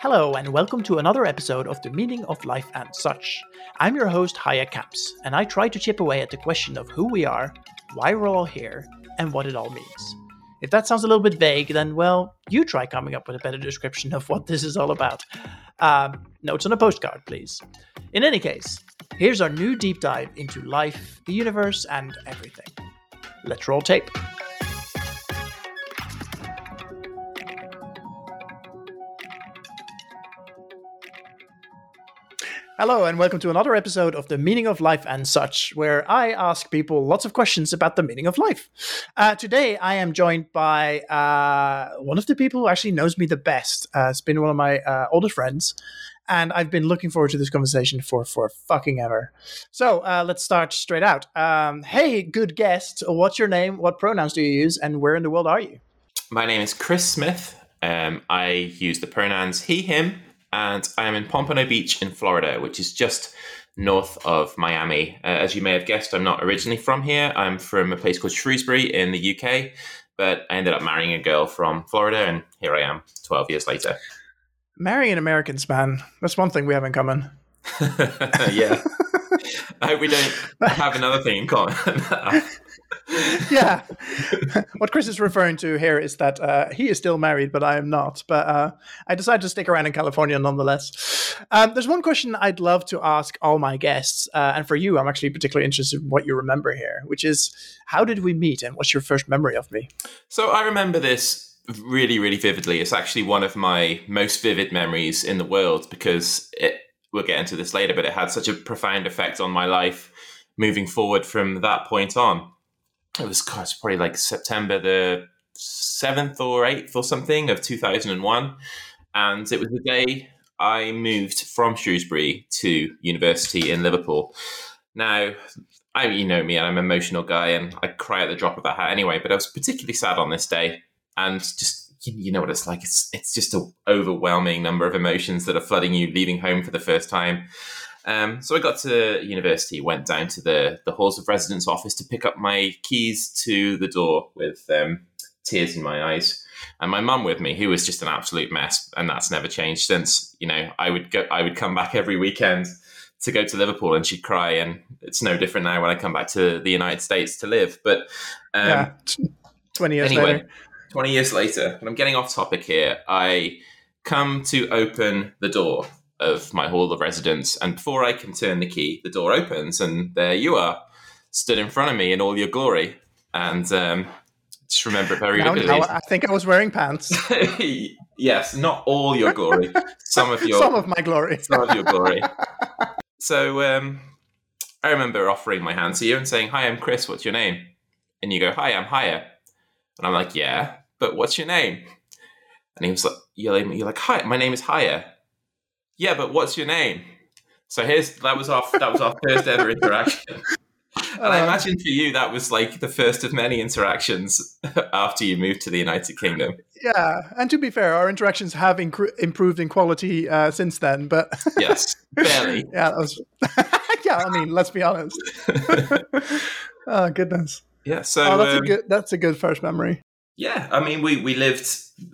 Hello, and welcome to another episode of The Meaning of Life and Such. I'm your host, Haje Kamps, and I try to chip away at the question of who we are, why we're all here, and what it all means. If that sounds a little bit vague, then, well, you try coming up with a better description of what this is all about. Um, notes on a postcard, please. In any case, here's our new deep dive into life, the universe, and everything. Let's roll tape. Hello, and welcome to another episode of The Meaning of Life and Such, where I ask people lots of questions about the meaning of life. Uh, today, I am joined by uh, one of the people who actually knows me the best. Uh, it's been one of my uh, oldest friends, and I've been looking forward to this conversation for for fucking ever. So uh, let's start straight out. Um, hey, good guest, what's your name? What pronouns do you use, and where in the world are you? My name is Chris Smith. Um, I use the pronouns he, him, and I am in Pompano Beach in Florida, which is just north of Miami. Uh, as you may have guessed, I'm not originally from here. I'm from a place called Shrewsbury in the UK, but I ended up marrying a girl from Florida, and here I am 12 years later. Marrying Americans, man. That's one thing we have in common. yeah. I hope we don't have another thing in common. yeah. what Chris is referring to here is that uh, he is still married, but I am not. But uh, I decided to stick around in California nonetheless. Um, there's one question I'd love to ask all my guests. Uh, and for you, I'm actually particularly interested in what you remember here, which is how did we meet and what's your first memory of me? So I remember this really, really vividly. It's actually one of my most vivid memories in the world because it, we'll get into this later, but it had such a profound effect on my life moving forward from that point on it was, God, probably like September the 7th or 8th or something of 2001. And it was the day I moved from Shrewsbury to university in Liverpool. Now, I, you know me, I'm an emotional guy and I cry at the drop of a hat anyway, but I was particularly sad on this day. And just, you know what it's like. It's, it's just an overwhelming number of emotions that are flooding you leaving home for the first time. Um, so I got to university, went down to the, the halls of residence office to pick up my keys to the door with um, tears in my eyes. And my mum with me, who was just an absolute mess, and that's never changed since. You know, I would go, I would come back every weekend to go to Liverpool, and she'd cry. And it's no different now when I come back to the United States to live. But um, yeah, twenty years anyway, later. Twenty years later, and I'm getting off topic here. I come to open the door of my hall of residence. And before I can turn the key, the door opens, and there you are, stood in front of me in all your glory. And um, just remember it very now, vividly. Now I think I was wearing pants. yes, not all your glory. Some of your some of my glory. some of your glory. So um, I remember offering my hand to you and saying, "Hi, I'm Chris. What's your name?" And you go, "Hi, I'm Haje." And I'm like, "Yeah, but what's your name?" And he was like, "You're like, you're like Hi, my name is Haje." yeah, but what's your name? So here's that was our that was our first ever interaction. And I uh. imagine for you that was like the first of many interactions after you moved to the United Kingdom. Yeah, and to be fair, our interactions have improved in quality uh, since then. But yes, barely. yeah, was, yeah. I mean, let's be honest. oh goodness. Yeah. So oh, that's um, a good. That's a good first memory. Yeah, I mean, we we lived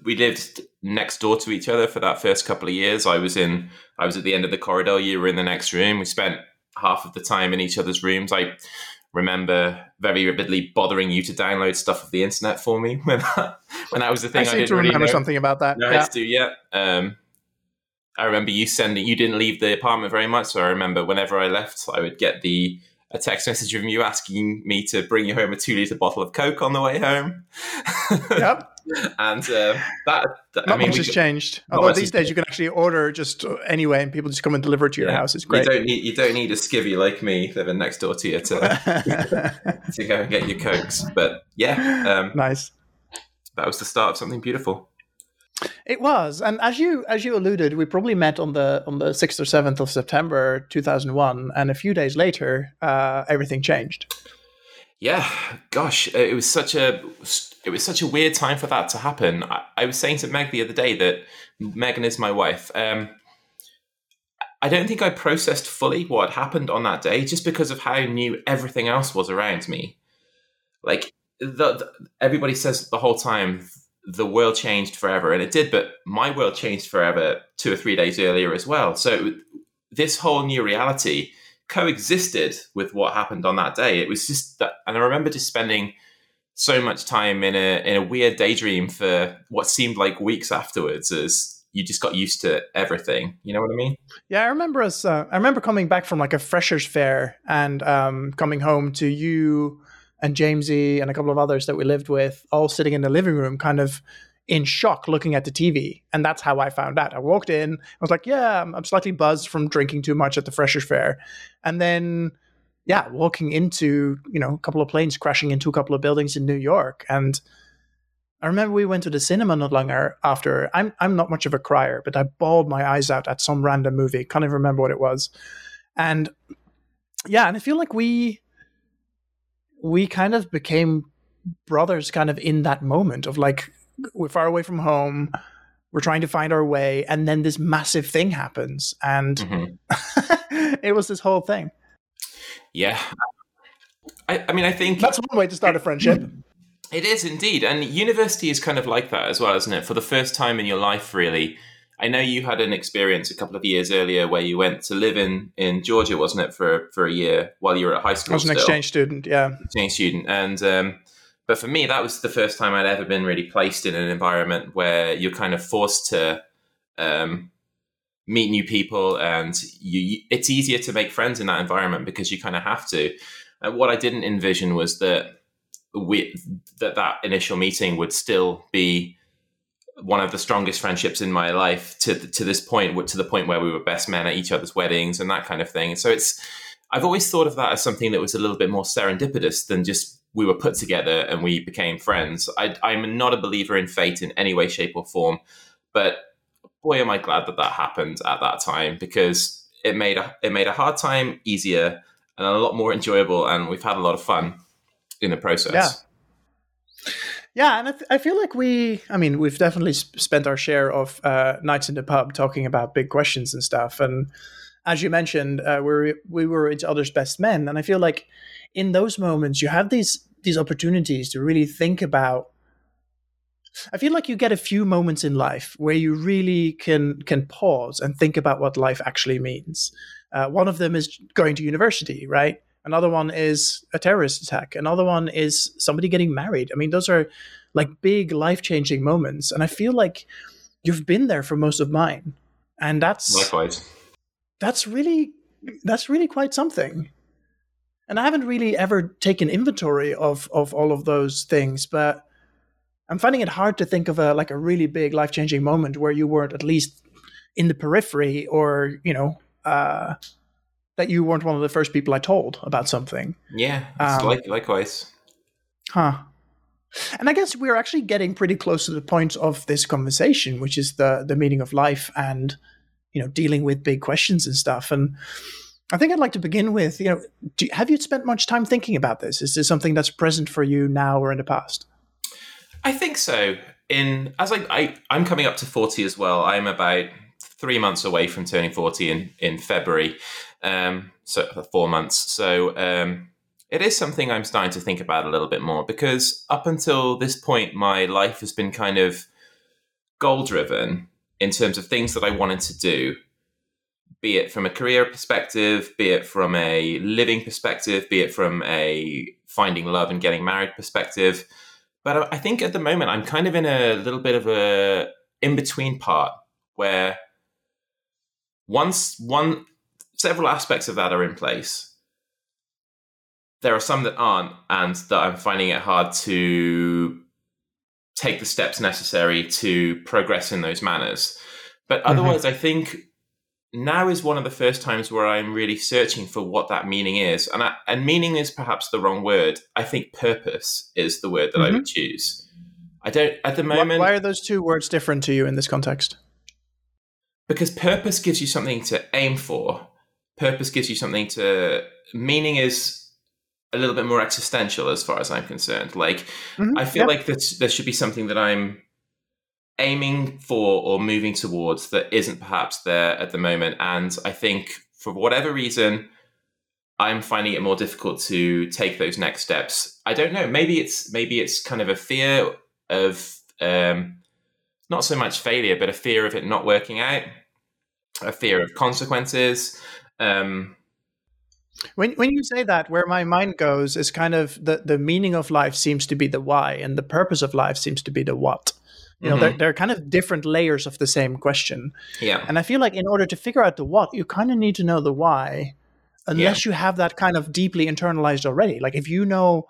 we lived next door to each other for that first couple of years. I was in I was at the end of the corridor. You were in the next room. We spent half of the time in each other's rooms. I remember very vividly bothering you to download stuff of the internet for me when that, when that was the thing. I seem I to remember really something about that. No, yeah. I do. Yeah. Um, I remember you sending. You didn't leave the apartment very much, so I remember whenever I left, I would get the a text message from you asking me to bring you home a two liter bottle of Coke on the way home. Yep. and uh, that, that, not I mean, much has changed. Although these days you can actually order just anyway, and people just come and deliver it to your yeah. house. It's great. You don't need you don't need a skivvy like me living next door to you to to go and get your cokes. But yeah, um, nice. That was the start of something beautiful. It was, and as you as you alluded, we probably met on the on the sixth or seventh of September, two thousand one, and a few days later, uh, everything changed. Yeah, gosh, it was such a it was such a weird time for that to happen. I, I was saying to Meg the other day that Megan is my wife. Um, I don't think I processed fully what happened on that day just because of how new everything else was around me. Like the, the, everybody says the whole time the world changed forever and it did but my world changed forever 2 or 3 days earlier as well. So this whole new reality coexisted with what happened on that day. It was just that and I remember just spending so much time in a in a weird daydream for what seemed like weeks afterwards as you just got used to everything. You know what I mean? Yeah, I remember us. Uh, I remember coming back from like a freshers fair and um, coming home to you and Jamesy and a couple of others that we lived with, all sitting in the living room, kind of in shock, looking at the TV. And that's how I found out. I walked in. I was like, "Yeah, I'm slightly buzzed from drinking too much at the freshers fair," and then yeah, walking into, you know, a couple of planes crashing into a couple of buildings in New York. And I remember we went to the cinema not long after. I'm I'm not much of a crier, but I bawled my eyes out at some random movie. Can't even remember what it was. And yeah, and I feel like we we kind of became brothers kind of in that moment of like we're far away from home we're trying to find our way and then this massive thing happens and mm-hmm. it was this whole thing yeah. I, I mean, I think that's one way to start a friendship. It is indeed. And university is kind of like that as well, isn't it? For the first time in your life, really. I know you had an experience a couple of years earlier where you went to live in, in Georgia, wasn't it, for for a year while you were at high school? I was an still. exchange student, yeah. Exchange student. And um, but for me, that was the first time I'd ever been really placed in an environment where you're kind of forced to um, meet new people and you it's easier to make friends in that environment because you kind of have to and what i didn't envision was that we that that initial meeting would still be one of the strongest friendships in my life to to this point to the point where we were best men at each other's weddings and that kind of thing so it's i've always thought of that as something that was a little bit more serendipitous than just we were put together and we became friends I, i'm not a believer in fate in any way shape or form but boy, am I glad that that happened at that time because it made a it made a hard time easier and a lot more enjoyable, and we've had a lot of fun in the process. Yeah. Yeah, and I, th- I feel like we, I mean, we've definitely sp- spent our share of uh, nights in the pub talking about big questions and stuff. And as you mentioned, uh, we we were each other's best men, and I feel like in those moments you have these these opportunities to really think about I feel like you get a few moments in life where you really can can pause and think about what life actually means. Uh, one of them is going to university, right? Another one is a terrorist attack. Another one is somebody getting married. I mean, those are like big life changing moments, and I feel like you've been there for most of mine, and that's likewise. That's really that's really quite something. And I haven't really ever taken inventory of of all of those things, but I'm finding it hard to think of a like a really big life changing moment where you weren't at least in the periphery or you know uh, that you weren't one of the first people I told about something. Yeah, um, like, likewise. Huh. And I guess we're actually getting pretty close to the point of this conversation, which is the the meaning of life and you know dealing with big questions and stuff. And I think I'd like to begin with you know, do, have you spent much time thinking about this? Is this something that's present for you now or in the past? I think so. In as I, I I'm coming up to forty as well. I'm about three months away from turning forty in in February. Um, so for four months. So um, it is something I'm starting to think about a little bit more because up until this point, my life has been kind of goal driven in terms of things that I wanted to do, be it from a career perspective, be it from a living perspective, be it from a finding love and getting married perspective. But I think at the moment I'm kind of in a little bit of a in between part where once one several aspects of that are in place. There are some that aren't, and that I'm finding it hard to take the steps necessary to progress in those manners. But mm-hmm. otherwise, mm-hmm. I think now is one of the first times where I'm really searching for what that meaning is. And I, and meaning is perhaps the wrong word. I think purpose is the word that mm-hmm. I would choose. I don't at the moment. Why, why are those two words different to you in this context? Because purpose gives you something to aim for. Purpose gives you something to. Meaning is a little bit more existential as far as I'm concerned. Like, mm-hmm. I feel yep. like this, there should be something that I'm aiming for or moving towards that isn't perhaps there at the moment. And I think for whatever reason, I'm finding it more difficult to take those next steps. I don't know. Maybe it's maybe it's kind of a fear of um, not so much failure, but a fear of it not working out, a fear of consequences. Um, when when you say that, where my mind goes is kind of the the meaning of life seems to be the why, and the purpose of life seems to be the what. You know, mm-hmm. they're, they're kind of different layers of the same question. Yeah. And I feel like in order to figure out the what, you kind of need to know the why, unless yeah. you have that kind of deeply internalized already. Like if you know,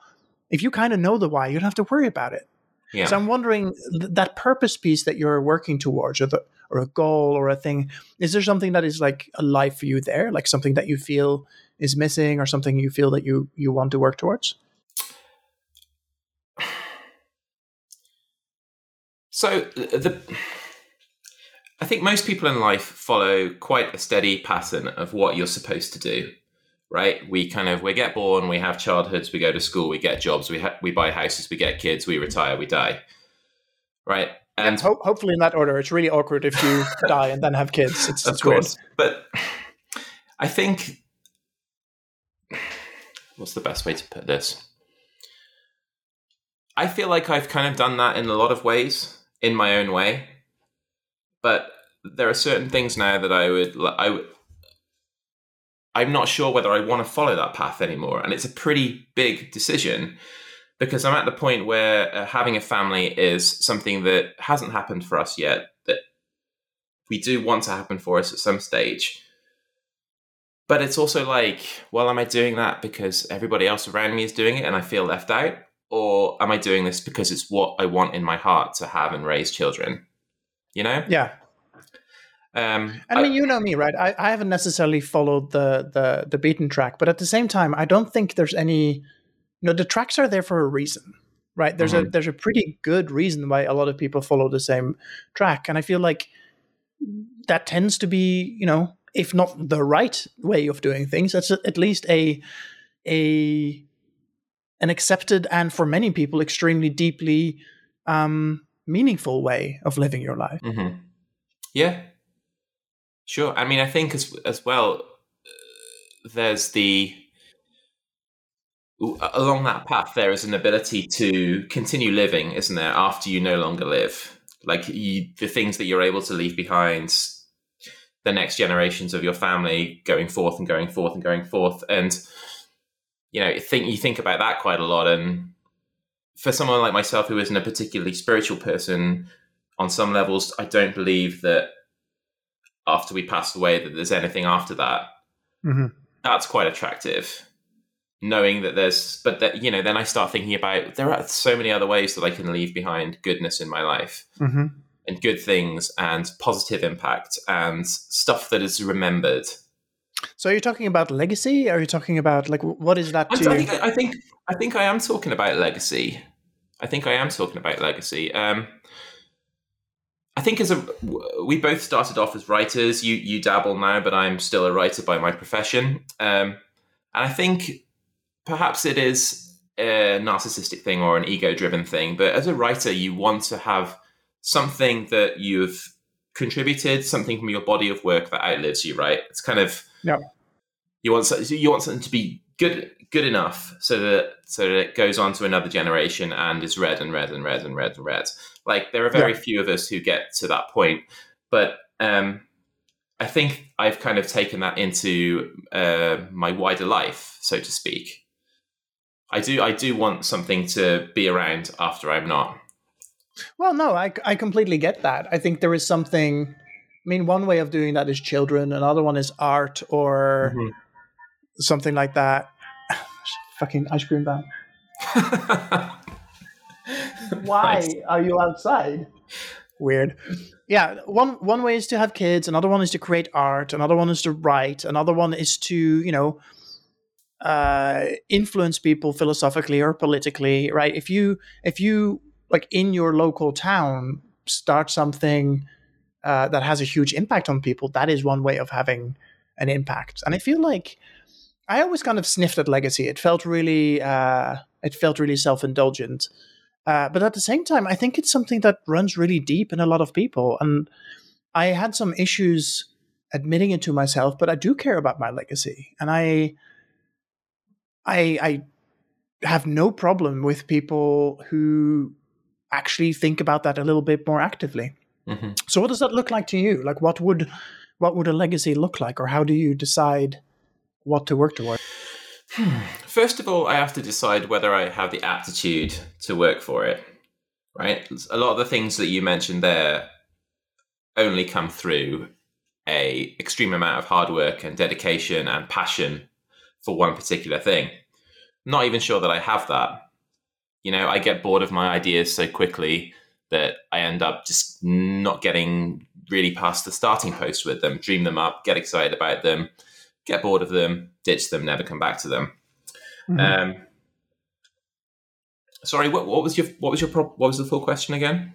if you kind of know the why, you don't have to worry about it. Yeah. So I'm wondering th- that purpose piece that you're working towards, or the or a goal or a thing. Is there something that is like a life for you there, like something that you feel is missing, or something you feel that you you want to work towards? So the I think most people in life follow quite a steady pattern of what you're supposed to do, right? We kind of we get born, we have childhoods, we go to school, we get jobs, we ha- we buy houses, we get kids, we retire, we die, right? And ho- hopefully in that order. It's really awkward if you die and then have kids. It's, of it's course, weird. but I think what's the best way to put this? I feel like I've kind of done that in a lot of ways in my own way. But there are certain things now that I would I would I'm not sure whether I want to follow that path anymore, and it's a pretty big decision because I'm at the point where uh, having a family is something that hasn't happened for us yet. That we do want to happen for us at some stage. But it's also like, well, am I doing that because everybody else around me is doing it and I feel left out? or am I doing this because it's what I want in my heart to have and raise children? You know? Yeah. Um, I mean, I, you know me, right? I, I haven't necessarily followed the, the the beaten track, but at the same time, I don't think there's any. You know, the tracks are there for a reason, right? There's mm-hmm. a there's a pretty good reason why a lot of people follow the same track, and I feel like that tends to be, you know, if not the right way of doing things, that's at least a a an accepted and for many people extremely deeply um, meaningful way of living your life. Mm-hmm. Yeah, sure. I mean, I think as as well, uh, there's the along that path there is an ability to continue living, isn't there? After you no longer live, like you, the things that you're able to leave behind, the next generations of your family going forth and going forth and going forth, and you know, think you think about that quite a lot. And for someone like myself who isn't a particularly spiritual person, on some levels, I don't believe that after we pass away that there's anything after that. Mm-hmm. That's quite attractive. Knowing that there's, but that you know, then I start thinking about there are so many other ways that I can leave behind goodness in my life. Mm-hmm. And good things and positive impact and stuff that is remembered so are you talking about legacy? Are you talking about like what is that? To I think, I think I think I am talking about legacy. I think I am talking about legacy. Um, I think as a we both started off as writers. You you dabble now, but I'm still a writer by my profession. Um, and I think perhaps it is a narcissistic thing or an ego driven thing. But as a writer, you want to have something that you've contributed, something from your body of work that outlives you. Right? It's kind of yeah. You want you want something to be good good enough so that so that it goes on to another generation and is read and read and read and read and read. Like there are very yeah. few of us who get to that point, but um, I think I've kind of taken that into uh, my wider life, so to speak. I do I do want something to be around after I'm not. Well, no, I I completely get that. I think there is something I mean, one way of doing that is children. Another one is art or mm-hmm. something like that. Fucking ice cream van. Why nice. are you outside? Weird. Yeah, one one way is to have kids. Another one is to create art. Another one is to write. Another one is to you know uh, influence people philosophically or politically. Right? If you if you like in your local town start something uh, that has a huge impact on people, that is one way of having an impact. And I feel like I always kind of sniffed at legacy. It felt really, uh, it felt really self indulgent. Uh, but at the same time, I think it's something that runs really deep in a lot of people. And I had some issues admitting it to myself, but I do care about my legacy, and I, I, I have no problem with people who actually think about that a little bit more actively. Mm-hmm. So, what does that look like to you? Like, what would what would a legacy look like, or how do you decide what to work towards? First of all, I have to decide whether I have the aptitude to work for it. Right, a lot of the things that you mentioned there only come through a extreme amount of hard work and dedication and passion for one particular thing. I'm not even sure that I have that. You know, I get bored of my ideas so quickly that I end up just not getting really past the starting post with them, dream them up, get excited about them, get bored of them, ditch them, never come back to them. Mm-hmm. Um, sorry, what, what was your what was your what was the full question again?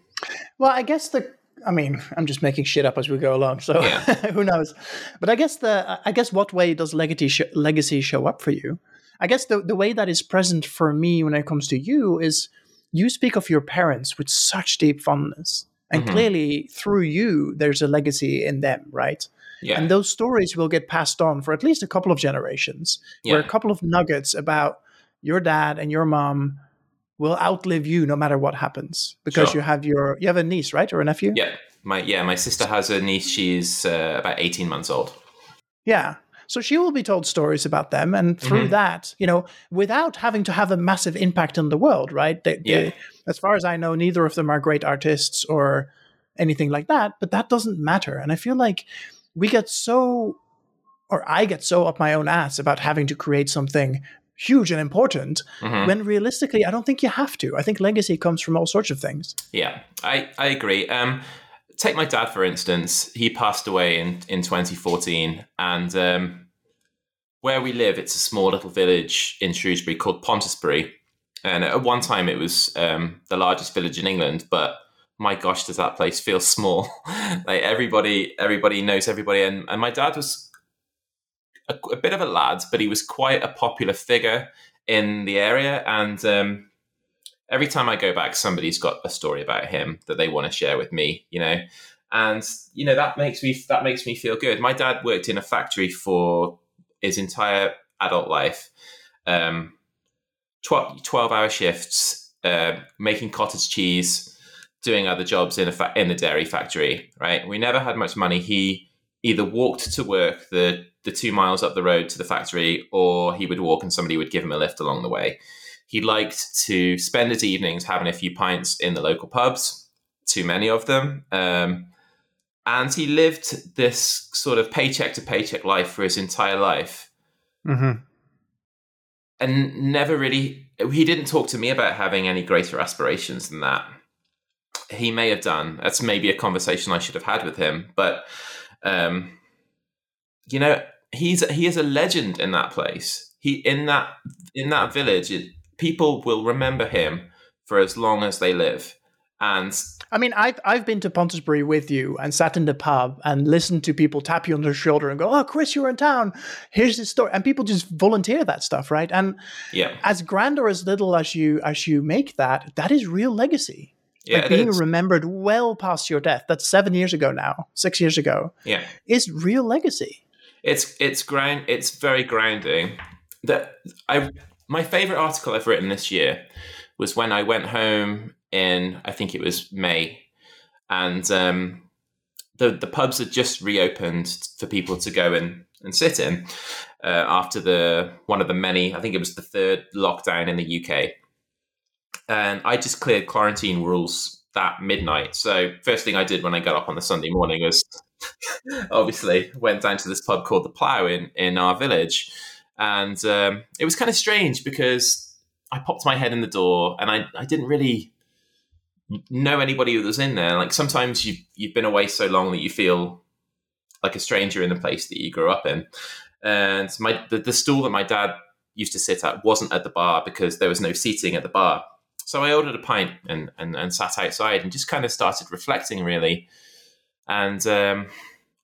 Well, I guess the I mean, I'm just making shit up as we go along, so yeah. who knows? But I guess the I guess what way does legacy sh- legacy show up for you? I guess the the way that is present for me when it comes to you is you speak of your parents with such deep fondness, and mm-hmm. clearly through you, there's a legacy in them, right? Yeah. And those stories will get passed on for at least a couple of generations, yeah. where a couple of nuggets about your dad and your mom will outlive you no matter what happens because sure. you have your you have a niece right or a nephew yeah my yeah my sister has a niece she's uh, about 18 months old yeah so she will be told stories about them and through mm-hmm. that you know without having to have a massive impact on the world right they, yeah. They, as far as i know neither of them are great artists or anything like that but that doesn't matter and i feel like we get so or i get so up my own ass about having to create something huge and important mm-hmm. when realistically i don't think you have to. I think legacy comes from all sorts of things. Yeah i, I agree. Um, take my dad for instance. He passed away in, in 2014 and um, where we live it's a small little village in shrewsbury called pontesbury and at one time it was um, the largest village in england but my gosh does that place feel small like everybody everybody knows everybody and, and my dad was a, a, bit of a lad, but he was quite a popular figure in the area. And um, every time I go back, somebody's got a story about him that they want to share with me. You know, and you know that makes me that makes me feel good. My dad worked in a factory for his entire adult life, um, 12, 12 hour shifts, uh, making cottage cheese. Doing other jobs in a fa- in the dairy factory, right? We never had much money. He either walked to work the the two miles up the road to the factory, or he would walk and somebody would give him a lift along the way. He liked to spend his evenings having a few pints in the local pubs, too many of them. Um, and he lived this sort of paycheck to paycheck life for his entire life. Mm-hmm. And never really, he didn't talk to me about having any greater aspirations than that. He may have done. That's maybe a conversation I should have had with him. But, um, you know, he's he is a legend in that place. He in that in that village, it, people will remember him for as long as they live. And I mean, I've I've been to Pontesbury with you and sat in the pub and listened to people tap you on the shoulder and go, "Oh, Chris, you're in town. Here's the story," and people just volunteer that stuff, right? And yeah, as grand or as little as you as you make that, that is real legacy. Yeah, like being is. remembered well past your death. That's seven years ago now, six years ago. Yeah, is real legacy it's it's ground it's very grounding. That I my favorite article I've written this year was when I went home in I think it was May, and um, the the pubs had just reopened for people to go and and sit in uh, after the one of the many I think it was the third lockdown in the UK, and I just cleared quarantine rules that midnight. So first thing I did when I got up on the Sunday morning was obviously went down to this pub called the Plough in in our village, and um, it was kind of strange because I popped my head in the door and I I didn't really know anybody who was in there. Like sometimes you you've been away so long that you feel like a stranger in the place that you grew up in. And my the, the stool that my dad used to sit at wasn't at the bar because there was no seating at the bar. So I ordered a pint and, and, and sat outside and just kind of started reflecting really and um,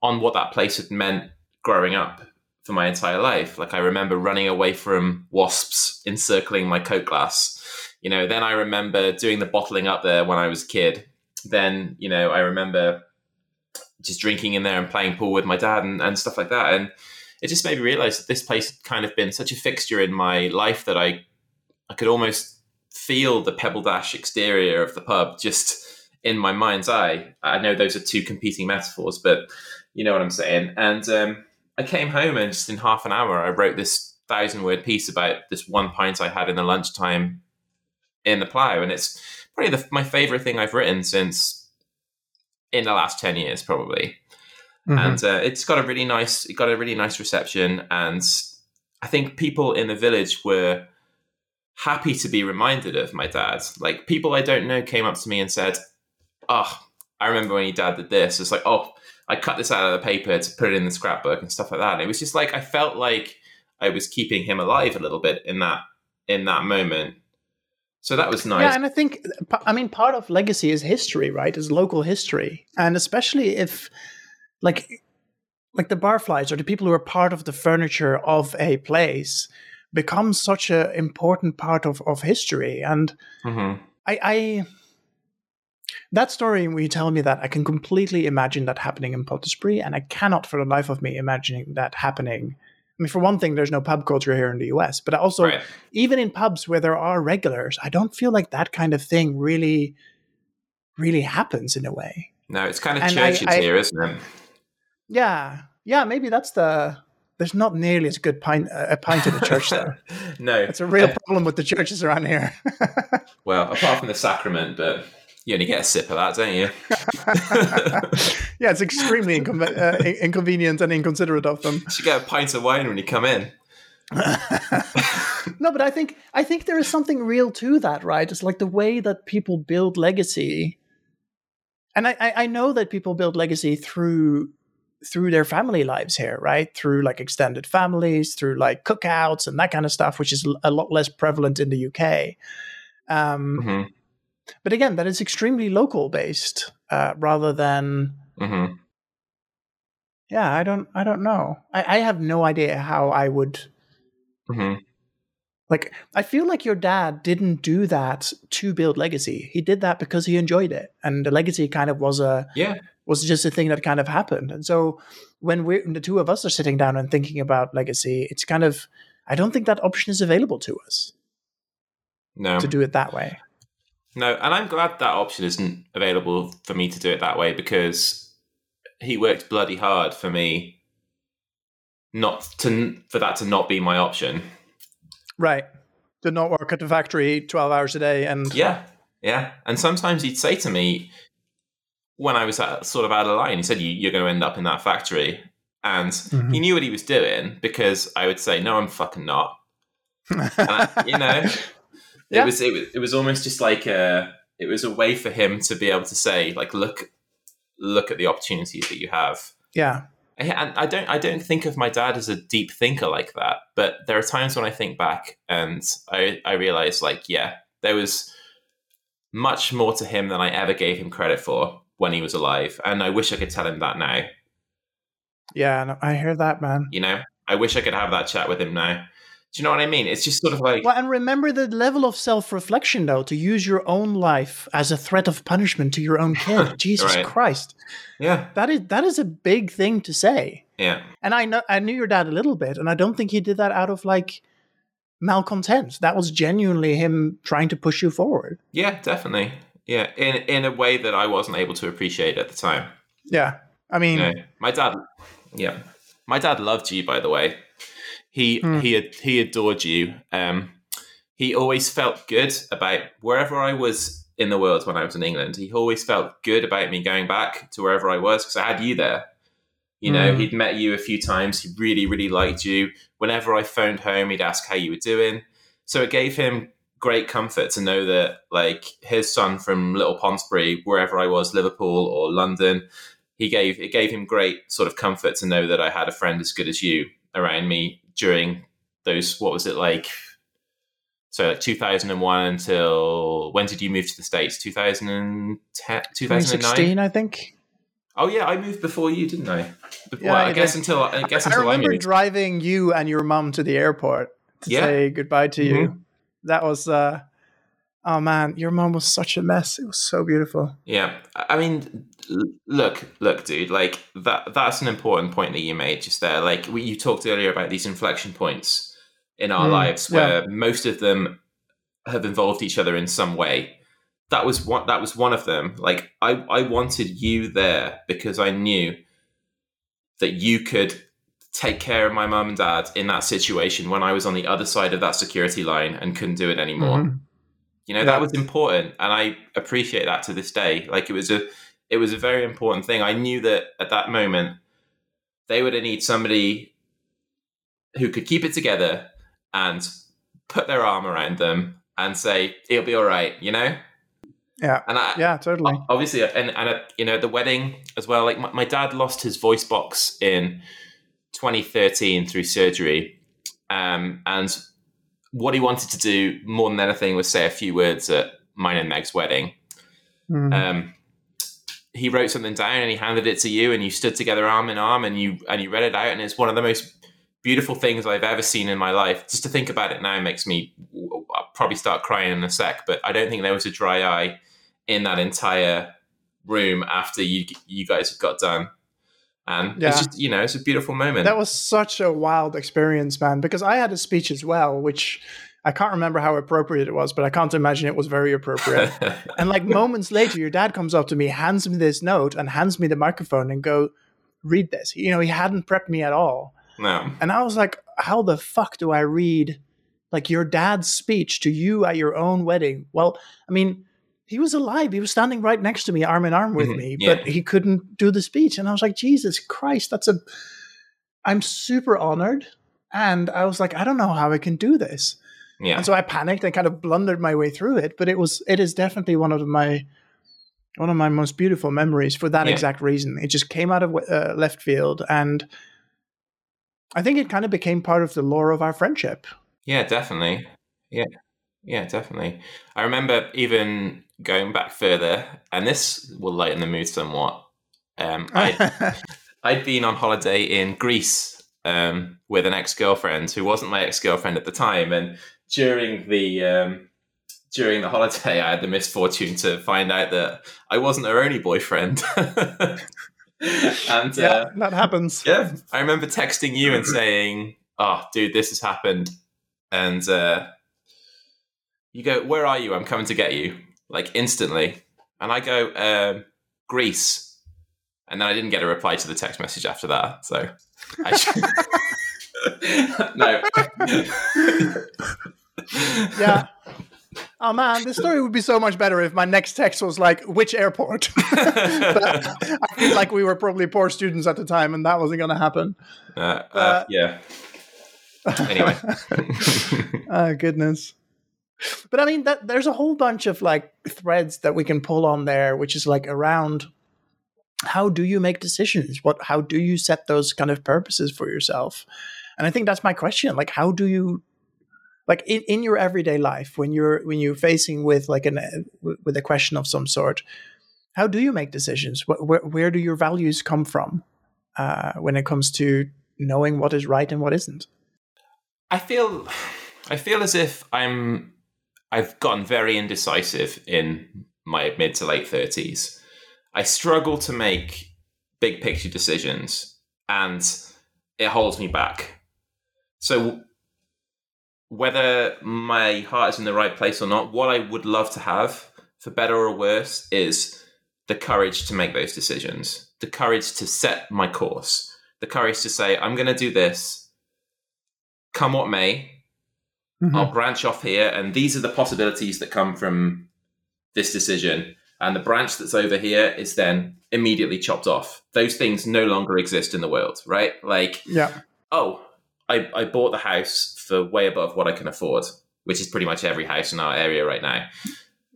on what that place had meant growing up for my entire life. Like I remember running away from wasps encircling my coat glass You know, then I remember doing the bottling up there when I was a kid. Then, you know, I remember just drinking in there and playing pool with my dad and, and stuff like that. And it just made me realize that this place had kind of been such a fixture in my life that I I could almost feel the Pebble Dash exterior of the pub just in my mind's eye. I know those are two competing metaphors, but you know what I'm saying. And um, I came home and just in half an hour, I wrote this thousand word piece about this one pint I had in the lunchtime in the plough, and it's probably the, my favorite thing I've written since in the last ten years, probably. Mm-hmm. And uh, it's got a really nice, it got a really nice reception, and I think people in the village were happy to be reminded of my dad. Like people I don't know came up to me and said, "Oh, I remember when your dad did this." It's like, "Oh, I cut this out of the paper to put it in the scrapbook and stuff like that." And it was just like I felt like I was keeping him alive a little bit in that in that moment. So that was nice. Yeah, and I think I mean part of legacy is history, right? Is local history, and especially if like like the barflies or the people who are part of the furniture of a place becomes such an important part of, of history. And mm-hmm. I, I, that story when you tell me that, I can completely imagine that happening in Pontesbury, and I cannot for the life of me imagine that happening. I mean, for one thing, there's no pub culture here in the US, but also right. even in pubs where there are regulars, I don't feel like that kind of thing really, really happens in a way. No, it's kind of and churches I, I, here, isn't it? Yeah, yeah, maybe that's the there's not nearly as good pint a pint in the church there. no, it's a real uh, problem with the churches around here. well, apart from the sacrament, but you only get a sip of that, don't you? yeah, it's extremely uh, inconvenient and inconsiderate of them. You should get a pint of wine when you come in. no, but I think I think there is something real to that, right? It's like the way that people build legacy, and I, I know that people build legacy through through their family lives here, right? Through like extended families, through like cookouts and that kind of stuff, which is a lot less prevalent in the UK. Um, mm-hmm. But again, that is extremely local based uh, rather than. Mm-hmm. Yeah, I don't. I don't know. I, I have no idea how I would. Mm-hmm. Like, I feel like your dad didn't do that to build legacy. He did that because he enjoyed it, and the legacy kind of was a yeah was just a thing that kind of happened. And so when we the two of us are sitting down and thinking about legacy, it's kind of I don't think that option is available to us. No. To do it that way. No, and I'm glad that option isn't available for me to do it that way because he worked bloody hard for me not to for that to not be my option. Right. Did not work at the factory 12 hours a day and Yeah. Yeah. And sometimes he'd say to me, when I was at, sort of out of line, he said, you, are going to end up in that factory. And mm-hmm. he knew what he was doing because I would say, no, I'm fucking not. I, you know, yeah. it was, it was, it was almost just like a, it was a way for him to be able to say, like, look, look at the opportunities that you have. Yeah. Eh, and I don't, I don't think of my dad as a deep thinker like that. But there are times when I think back and I, I realize, like, yeah, there was much more to him than I ever gave him credit for when he was alive, and I wish I could tell him that now. Yeah, no, I hear that, man. You know, I wish I could have that chat with him now. Do you know what I mean? It's just sort of like. Well, and remember the level of self reflection, though, to use your own life as a threat of punishment to your own kid. Jesus right. Christ. Yeah. That is that is a big thing to say. Yeah. And I know I knew your dad a little bit, and I don't think he did that out of like malcontent. That was genuinely him trying to push you forward. Yeah, definitely. Yeah, in in a way that I wasn't able to appreciate at the time. Yeah, I mean, you know, my dad. Yeah, my dad loved you. By the way, he hmm. he he adored you. Um, he always felt good about wherever I was in the world when I was in England. He always felt good about me going back to wherever I was because I had you there. You know, mm. he'd met you a few times. He really, really liked you. Whenever I phoned home, he'd ask how you were doing. So it gave him great comfort to know that like his son from Little Pontesbury, wherever I was, Liverpool or London, he gave it gave him great sort of comfort to know that I had a friend as good as you around me during those what was it like? So like 2001 until when did you move to the states? 2010 2016 i think. Oh yeah i moved before you didn't i? Yeah, well, i guess until i guess I, until i remember I driving you and your mum to the airport to yeah. say goodbye to you. Mm-hmm. That was uh Oh man, your mom was such a mess. It was so beautiful. Yeah, I mean, look, look, dude. Like that—that's an important point that you made just there. Like we, you talked earlier about these inflection points in our mm, lives, where yeah. most of them have involved each other in some way. That was one. That was one of them. Like I, I wanted you there because I knew that you could take care of my mum and dad in that situation when I was on the other side of that security line and couldn't do it anymore. Mm-hmm. You know, yeah. that was important and I appreciate that to this day. Like it was a it was a very important thing. I knew that at that moment they would need somebody who could keep it together and put their arm around them and say it'll be all right, you know? Yeah. And I, yeah, totally. Obviously, and and you know the wedding as well. Like my, my dad lost his voice box in 2013 through surgery, um, and what he wanted to do more than anything was say a few words at mine and Meg's wedding. Mm. Um, he wrote something down and he handed it to you, and you stood together arm in arm, and you and you read it out, and it's one of the most beautiful things I've ever seen in my life. Just to think about it now makes me I'll probably start crying in a sec, but I don't think there was a dry eye in that entire room after you you guys had got done. And yeah. it's just, you know, it's a beautiful moment. That was such a wild experience, man, because I had a speech as well, which I can't remember how appropriate it was, but I can't imagine it was very appropriate. and like moments later, your dad comes up to me, hands me this note, and hands me the microphone and go, read this. You know, he hadn't prepped me at all. No. And I was like, how the fuck do I read like your dad's speech to you at your own wedding? Well, I mean, he was alive. He was standing right next to me, arm in arm with mm-hmm. me, yeah. but he couldn't do the speech. And I was like, Jesus Christ, that's a. I'm super honored. And I was like, I don't know how I can do this. Yeah. And so I panicked and kind of blundered my way through it. But it was, it is definitely one of my, one of my most beautiful memories for that yeah. exact reason. It just came out of uh, left field, and I think it kind of became part of the lore of our friendship. Yeah, definitely. Yeah, yeah, definitely. I remember even going back further, and this will lighten the mood somewhat. Um, I'd, I'd been on holiday in Greece um, with an ex girlfriend who wasn't my ex girlfriend at the time, and during the um, during the holiday, I had the misfortune to find out that I wasn't her only boyfriend. and yeah, uh, that happens. Yeah, I remember texting you and saying, "Oh, dude, this has happened," and uh, you go, "Where are you? I'm coming to get you." like instantly. And I go, um, Greece. And then I didn't get a reply to the text message after that. So I should... no. yeah. Oh man, this story would be so much better if my next text was like, which airport? I feel like we were probably poor students at the time and that wasn't going to happen. Uh, uh, yeah. Anyway. oh, goodness but I mean that there's a whole bunch of like threads that we can pull on there, which is like around how do you make decisions? What how do you set those kind of purposes for yourself? And I think that's my question. Like how do you like in, in your everyday life when you're when you're facing with like an with a question of some sort, how do you make decisions? Where where do your values come from uh, when it comes to knowing what is right and what isn't? I feel I feel as if I'm I've gotten very indecisive in my mid to late 30s. I struggle to make big picture decisions and it holds me back. So, whether my heart is in the right place or not, what I would love to have, for better or worse, is the courage to make those decisions, the courage to set my course, the courage to say, I'm going to do this, come what may, Mm-hmm. I'll branch off here, and these are the possibilities that come from this decision. And the branch that's over here is then immediately chopped off. Those things no longer exist in the world, right? Like, yeah. Oh, I, I bought the house for way above what I can afford, which is pretty much every house in our area right now.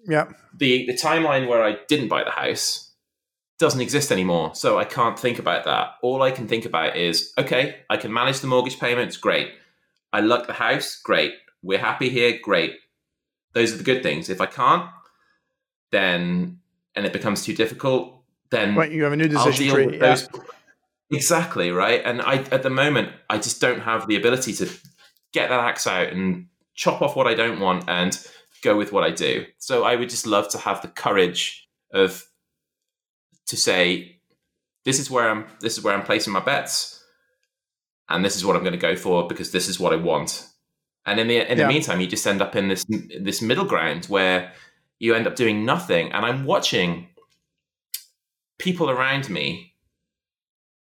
Yeah. The the timeline where I didn't buy the house doesn't exist anymore. So I can't think about that. All I can think about is okay, I can manage the mortgage payments, great. I like the house, great we're happy here, great. Those are the good things. If I can't, then and it becomes too difficult, then right, you have a new decision tree. Yeah. Those, exactly right. And I at the moment I just don't have the ability to get that axe out and chop off what I don't want and go with what I do. So I would just love to have the courage of to say, this is where I'm this is where I'm placing my bets. And this is what I'm going to go for because this is what I want. And in the in yeah. the meantime, you just end up in this this middle ground where you end up doing nothing. And I'm watching people around me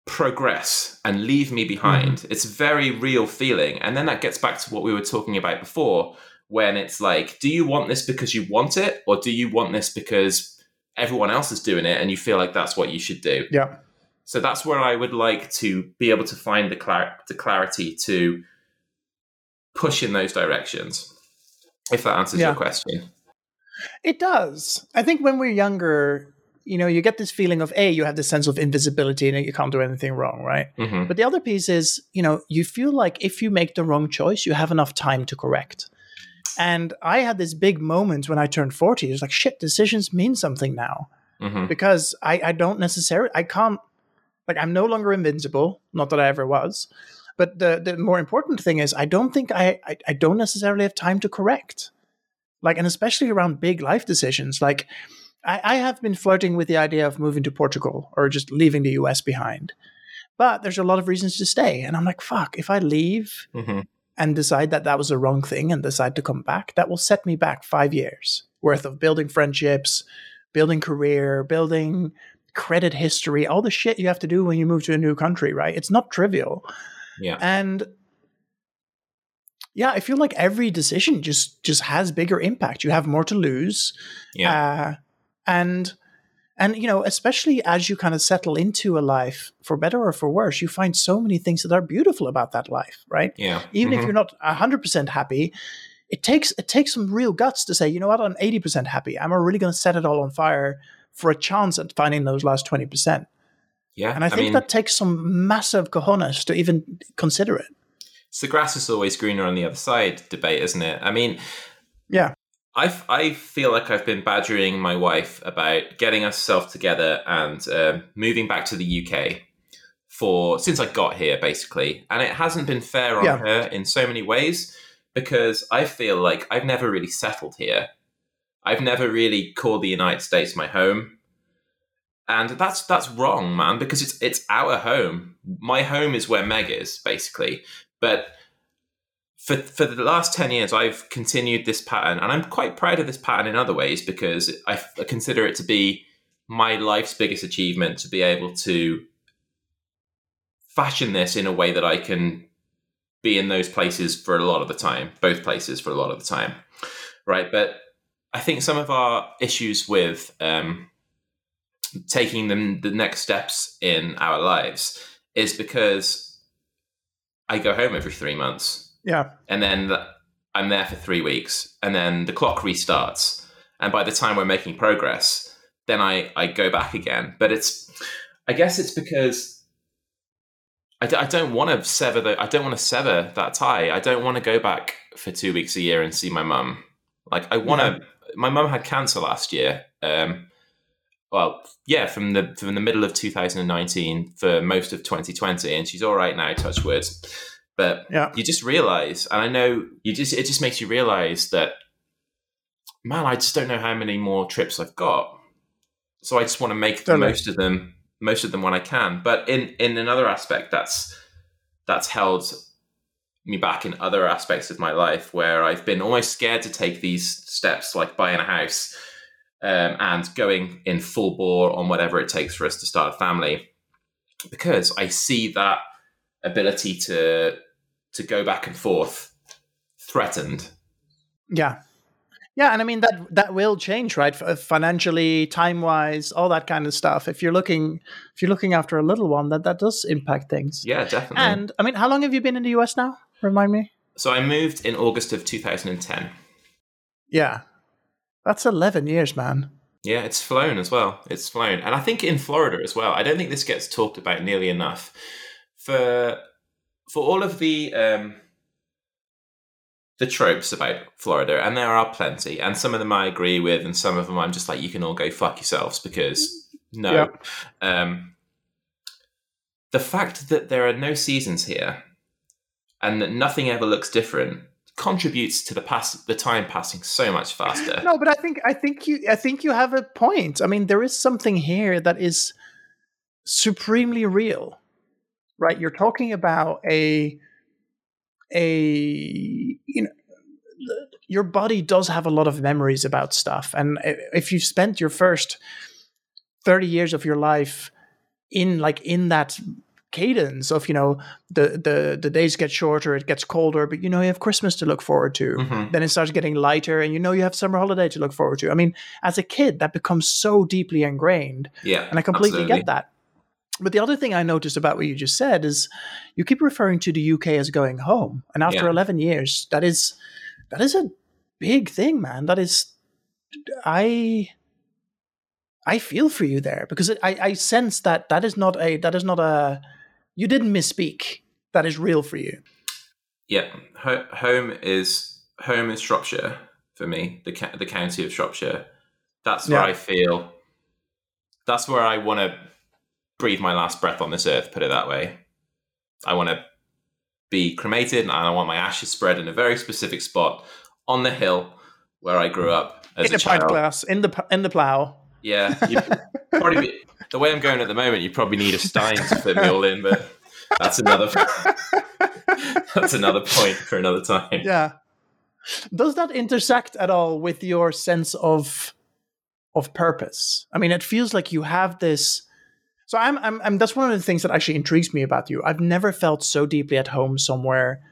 progress and leave me behind. Mm. It's a very real feeling. And then that gets back to what we were talking about before, when it's like, do you want this because you want it, or do you want this because everyone else is doing it and you feel like that's what you should do? Yeah. So that's where I would like to be able to find the, clar- the clarity to push in those directions. If that answers yeah. your question. It does. I think when we're younger, you know, you get this feeling of a you have this sense of invisibility and you can't do anything wrong, right? Mm-hmm. But the other piece is, you know, you feel like if you make the wrong choice, you have enough time to correct. And I had this big moment when I turned 40. It's like, shit, decisions mean something now. Mm-hmm. Because I, I don't necessarily, I can't, like, I'm no longer invincible. Not that I ever was. But the, the more important thing is, I don't think I, I, I don't necessarily have time to correct. Like, and especially around big life decisions. Like, I, I have been flirting with the idea of moving to Portugal or just leaving the US behind. But there's a lot of reasons to stay. And I'm like, fuck, if I leave, mm-hmm and decide that that was the wrong thing and decide to come back, that will set me back five years worth of building friendships, building career, building credit history, all the shit you have to do when you move to a new country, right? It's not trivial. Yeah. And yeah, I feel like every decision just just has bigger impact. You have more to lose. Yeah. Uh, and and, you know, especially as you kind of settle into a life, for better or for worse, you find so many things that are beautiful about that life, right? Yeah. Even mm-hmm. if you're not 100% happy, it takes it takes some real guts to say, you know what, I'm 80% happy. I'm really going to set it all on fire for a chance at finding those last 20%. Yeah. And I think I mean, that takes some massive cojones to even consider it. It's the grass is always greener on the other side debate, isn't it? I mean, yeah. I, I feel like I've been badgering my wife about getting herself together and uh, moving back to the UK for since I got here, basically. And it hasn't been fair on yeah. her in so many ways because I feel like I've never really settled here. I've never really called the United States my home. And that's that's wrong, man, because it's it's our home. My home is where Meg is, basically. But for for the last 10 years i've continued this pattern and i'm quite proud of this pattern in other ways because I, consider it to be my life's biggest achievement to be able to fashion this in a way that i can be in those places for a lot of the time both places for a lot of the time right? But i think some of our issues with um, taking them the next steps in our lives is because i go home every three months yeah. And then I'm there for three weeks, and then the clock restarts. And by the time we're making progress, then I, I go back again. But it's, I guess it's because I d- I don't want to sever the, I don't want to sever that tie. I don't want to go back for two weeks a year and see my mum. Like I want to. Yeah. My mum had cancer last year. Um, well, yeah, from the from the middle of 2019 for most of 2020, and she's all right now. Touch wood. But yeah. you just realize, and I know you just it just makes you realize that man, I just don't know how many more trips I've got. So I just want to make the most of them, most of them when I can. But in in another aspect, that's that's held me back in other aspects of my life where I've been almost scared to take these steps, like buying a house um, and going in full bore on whatever it takes for us to start a family, because I see that ability to to go back and forth threatened. Yeah. Yeah, and I mean that that will change, right? Financially, time wise, all that kind of stuff. If you're looking, if you're looking after a little one, that that does impact things. Yeah, definitely. And I mean, how long have you been in the US now? Remind me. So I moved in August of 2010. Yeah, that's 11 years, man. Yeah, it's flown as well. It's flown, and I think in Florida as well. I don't think this gets talked about nearly enough. For for all of the um, the tropes about Florida, and there are plenty, and some of them I agree with, and some of them I'm just like, you can all go fuck yourselves because no. Yep. Um, the fact that there are no seasons here and that nothing ever looks different contributes to the pass the time passing so much faster. No, but I think I think you I think you have a point. I mean, there is something here that is supremely real. Right? You're talking about a a you know your body does have a lot of memories about stuff and if you've spent your first 30 years of your life in like in that cadence of you know the the the days get shorter it gets colder but you know you have christmas to look forward to mm-hmm. then it starts getting lighter and you know you have summer holiday to look forward to i mean as a kid that becomes so deeply ingrained yeah and i completely absolutely. get that but the other thing i noticed about what you just said is you keep referring to the uk as going home and after yeah. 11 years that is that is a big thing man that is i I feel for you there because I, I sense that that is not a that is not a you didn't misspeak. That is real for you. Yeah, Ho- home is home is Shropshire for me. The the county of Shropshire. That's where yeah. I feel. That's where I want to breathe my last breath on this earth. Put it that way. I want to be cremated, and I want my ashes spread in a very specific spot on the hill where I grew up. in the pint glass, in the in the plough. Yeah, probably be, the way I'm going at the moment, you probably need a stein to fit me all in, but that's another that's another point for another time. Yeah. Does that intersect at all with your sense of of purpose? I mean, it feels like you have this. So I'm, I'm, I'm that's one of the things that actually intrigues me about you. I've never felt so deeply at home somewhere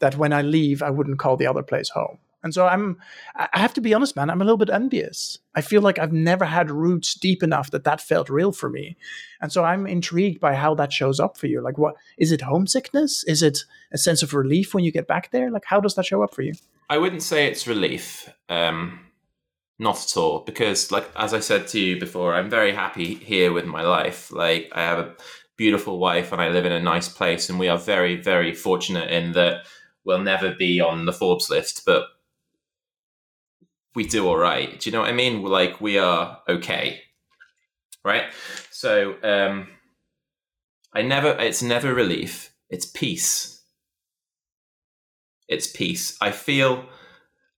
that when I leave, I wouldn't call the other place home. And so I'm, I have to be honest, man, I'm a little bit envious. I feel like I've never had roots deep enough that that felt real for me. And so I'm intrigued by how that shows up for you. Like, what is it homesickness? Is it a sense of relief when you get back there? Like, how does that show up for you? I wouldn't say it's relief. Um, not at all. Because, like, as I said to you before, I'm very happy here with my life. Like, I have a beautiful wife and I live in a nice place. And we are very, very fortunate in that we'll never be on the Forbes list, but we do all right. Do you know what I mean? like we are okay, right? So um, I never. It's never relief. It's peace. It's peace. I feel.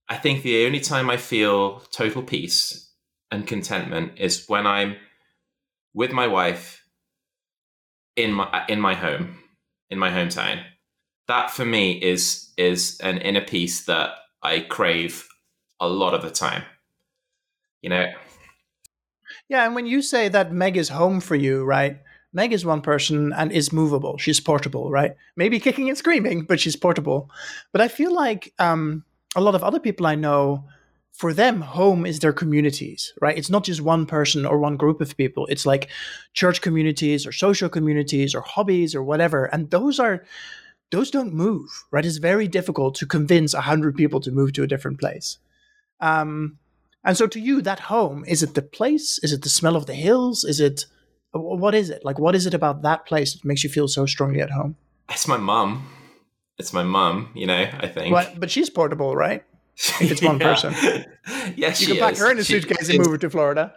I think the only time I feel total peace and contentment is when I'm with my wife in my in my home in my hometown. That for me is is an inner peace that I crave a lot of the time. You know? Yeah, and when you say that Meg is home for you, right? Meg is one person and is movable. She's portable, right? Maybe kicking and screaming, but she's portable. But I feel like um, a lot of other people I know, for them, home is their communities, right? It's not just one person or one group of people. It's like church communities or social communities or hobbies or whatever. And those are those don't move, right? It's very difficult to convince a hundred people to move to a different place. Um, and so to you, that home, is it the place? Is it the smell of the hills? Is it, what is it? Like, what is it about that place that makes you feel so strongly at home? It's my mum. It's my mum, you know, I think. But, but she's portable, right? If it's one yeah. person. yes, You can pack her in a suitcase and move her to Florida.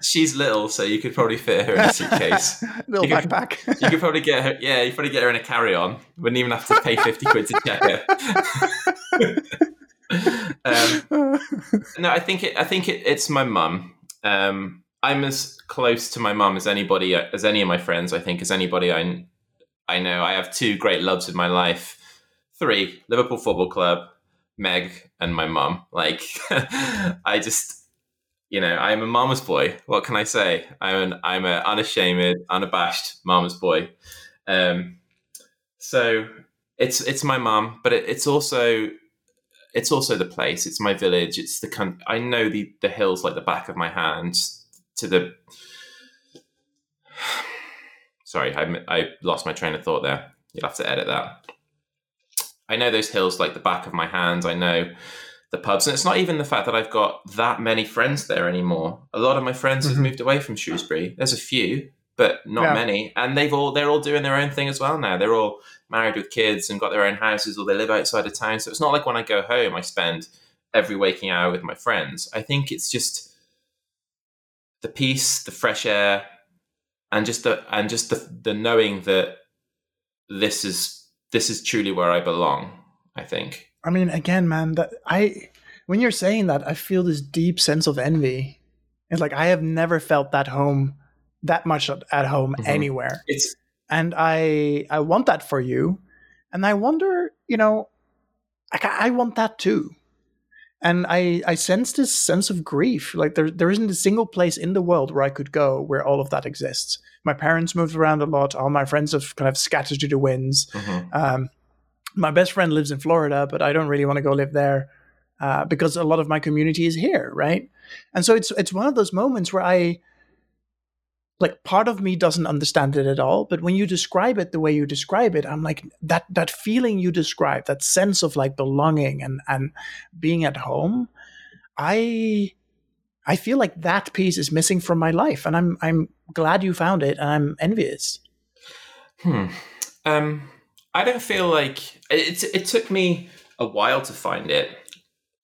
She's little, so you could probably fit her in a suitcase. little you backpack. Could, you could probably get her. Yeah, you probably get her in a carry-on. Wouldn't even have to pay fifty quid to check her um, no, I think it. I think it, it's my mum. Um, I'm as close to my mum as anybody, as any of my friends. I think as anybody I I know. I have two great loves in my life. Three: Liverpool Football Club, Meg, and my mum. Like, I just, you know, I'm a mama's boy. What can I say? I'm an I'm an unashamed, unabashed mama's boy. Um, so it's it's my mum, but it, it's also it's also the place. It's my village. It's the kind. I know the the hills like the back of my hand. To the sorry, I I lost my train of thought there. You'll have to edit that. I know those hills like the back of my hand. I know the pubs, and it's not even the fact that I've got that many friends there anymore. A lot of my friends mm-hmm. have moved away from Shrewsbury. There's a few, but not yeah. many, and they've all they're all doing their own thing as well now. They're all married with kids and got their own houses, or they live outside of town. So it's not like when I go home, I spend every waking hour with my friends. I think it's just the peace, the fresh air, and just the and just the the knowing that this is this is truly where I belong. I think. I mean, again, man, that I when you're saying that, I feel this deep sense of envy. It's like I have never felt that home that much at home mm-hmm. anywhere. It's and I I want that for you, and I wonder, you know, I, I want that too. And I, I sense this sense of grief. Like there, there isn't a single place in the world where I could go where all of that exists. My parents moved around a lot. All my friends have kind of scattered to the winds. Mm-hmm. Um, my best friend lives in Florida, but I don't really want to go live there uh, because a lot of my community is here, right? And so it's it's one of those moments where I like part of me doesn't understand it at all but when you describe it the way you describe it i'm like that that feeling you describe that sense of like belonging and and being at home i i feel like that piece is missing from my life and i'm i'm glad you found it and i'm envious. Hmm. Um i don't feel like it it took me a while to find it.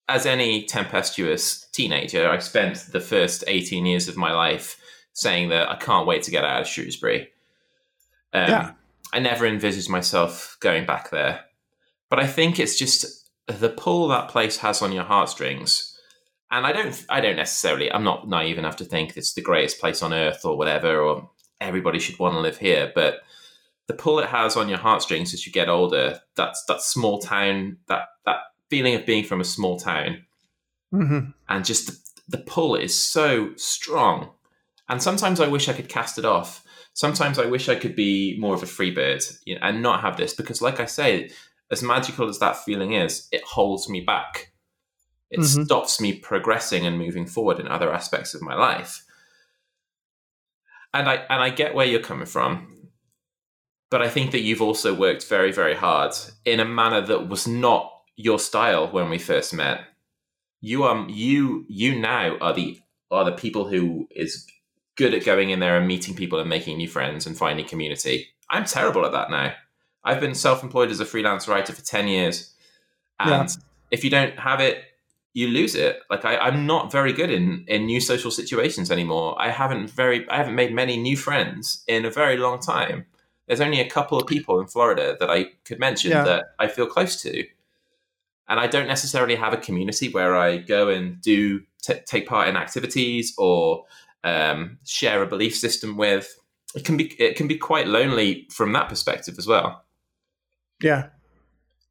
As any tempestuous teenager i spent the first 18 years of my life saying that I can't wait to get out of Shrewsbury. Um, yeah. I never envisaged myself going back there. But I think it's just the pull that place has on your heartstrings. And I don't I don't necessarily I'm not naive enough to think it's the greatest place on earth or whatever, or everybody should want to live here. But the pull it has on your heartstrings as you get older, that's that small town, that that feeling of being from a small town. Mm-hmm. And just the, the pull is so strong and sometimes I wish I could cast it off. Sometimes I wish I could be more of a free bird you know, and not have this because, like I say, as magical as that feeling is, it holds me back. It mm-hmm. stops me progressing and moving forward in other aspects of my life. And I and I get where you're coming from, but I think that you've also worked very, very hard in a manner that was not your style when we first met. You um you you now are the are the people who is good at going in there and meeting people and making new friends and finding community. I'm terrible at that now. I've been self-employed as a freelance writer for 10 years. And yeah. if you don't have it, you lose it. Like I, am not very good in, in new social situations anymore. I haven't very I haven't made many new friends in a very long time. There's only a couple of people in Florida that I could mention yeah. that I feel close to. And I don't necessarily have a community where I go and do t- take part in activities or um, share a belief system with. It can be it can be quite lonely from that perspective as well. Yeah.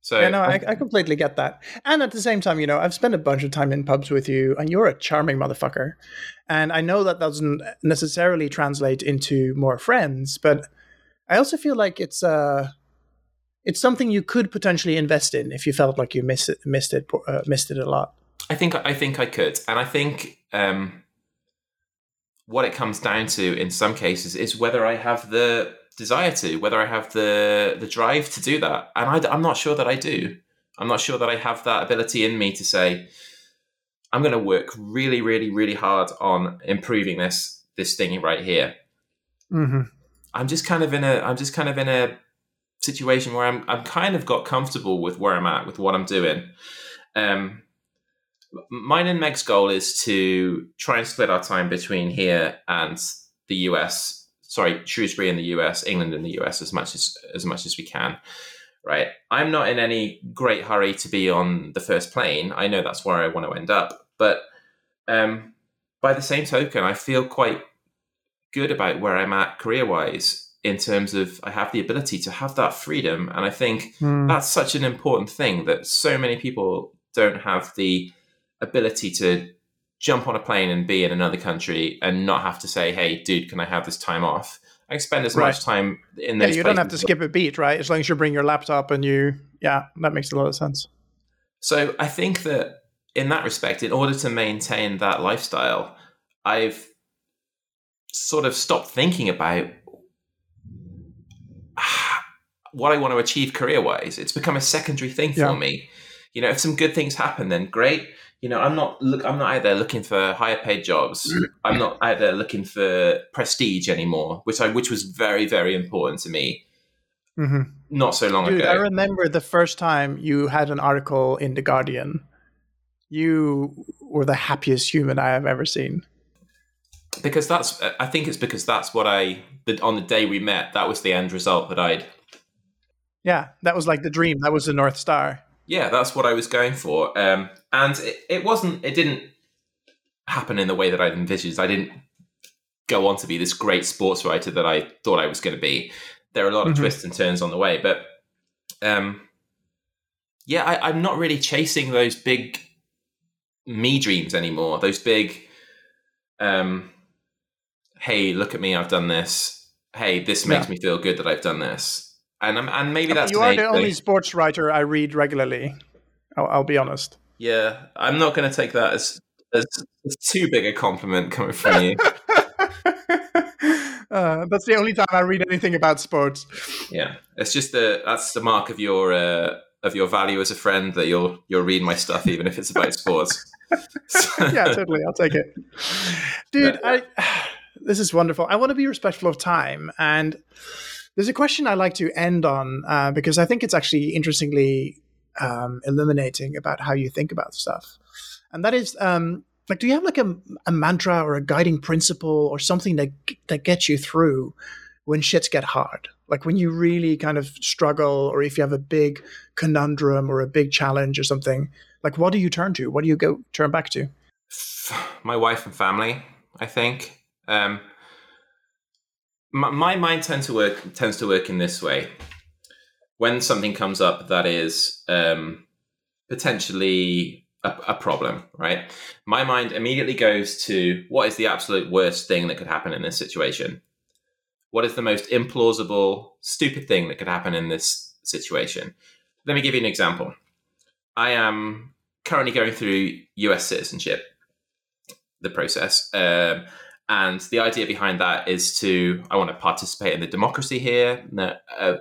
So yeah, no, I, I, completely get that. And at the same time, you know, I've spent a bunch of time in pubs with you, and you're a charming motherfucker. And I know that doesn't necessarily translate into more friends, but I also feel like it's uh it's something you could potentially invest in if you felt like you missed it, missed it, uh, missed it a lot. I think I think I could, and I think um, what it comes down to in some cases is whether I have the desire to, whether I have the the drive to do that, and I, am not sure that I do. I'm not sure that I have that ability in me to say, I'm going to work really, really, really hard on improving this this thing right here. Mm-hmm. I'm just kind of in a I'm just kind of in a situation where I'm I'm kind of got comfortable with where I'm at with what I'm doing. Um, mine and Meg's goal is to try and split our time between here and the US. Sorry, Shrewsbury in the US, England in the US, as much as as much as we can. Right. I'm not in any great hurry to be on the first plane. I know that's where I want to end up, but um, by the same token, I feel quite good about where I'm at career wise in terms of I have the ability to have that freedom. And I think mm. that's such an important thing that so many people don't have the ability to jump on a plane and be in another country and not have to say, "Hey, dude, can I have this time off?" I spend as right. much time in those. Yeah, you don't have to skip a beat, right? As long as you bring your laptop and you, yeah, that makes a lot of sense. So I think that in that respect, in order to maintain that lifestyle, I've sort of stopped thinking about what I want to achieve career wise. It's become a secondary thing for yeah. me. You know, if some good things happen, then great you know, I'm not look. I'm not out there looking for higher paid jobs. I'm not out there looking for prestige anymore, which I which was very very important to me. Mm-hmm. Not so long Dude, ago. I remember the first time you had an article in the Guardian. You were the happiest human I have ever seen. Because that's, I think it's because that's what I. On the day we met, that was the end result that I'd. Yeah, that was like the dream. That was the north star. yeah, that's what I was going for. Um, and it, it wasn't, it didn't happen in the way that I'd envisaged. I didn't go on to be this great sports writer that I thought I was going to be. There are a lot of mm-hmm. twists and turns on the way, but um, yeah, I, I'm not really chasing those big me dreams anymore. Those big, um, hey, look at me, I've done this. Hey, this makes yeah. me feel good that I've done this. And I'm, and maybe that's you are the only sports writer I read regularly. I'll, I'll be honest. Yeah, I'm not going to take that as, as, as too big a compliment coming from you. Uh, that's the only time I read anything about sports. Yeah, it's just the that's the mark of your uh, of your value as a friend that you'll you'll read my stuff even if it's about sports. yeah, totally. I'll take it, dude. I this is wonderful. I want to be respectful of time, and there's a question I like to end on uh, because I think it's actually interestingly um, illuminating about how you think about stuff, and that is um, like do you have like a, a mantra or a guiding principle or something that that gets you through when shits get hard? Like when you really kind of struggle or if you have a big conundrum or a big challenge or something like what do you turn to? What do you go turn back to? My wife and family i think. Um, my, my mind tends to work tends to work in this way when something comes up that is um, potentially a, a, problem, right? My mind immediately goes to what is the absolute worst thing that could happen in this situation? What is the most implausible, stupid thing that could happen in this situation? Let me give you an example. I am currently going through US citizenship, the process. Um, and the idea behind that is to, I want to participate in the democracy here. Uh,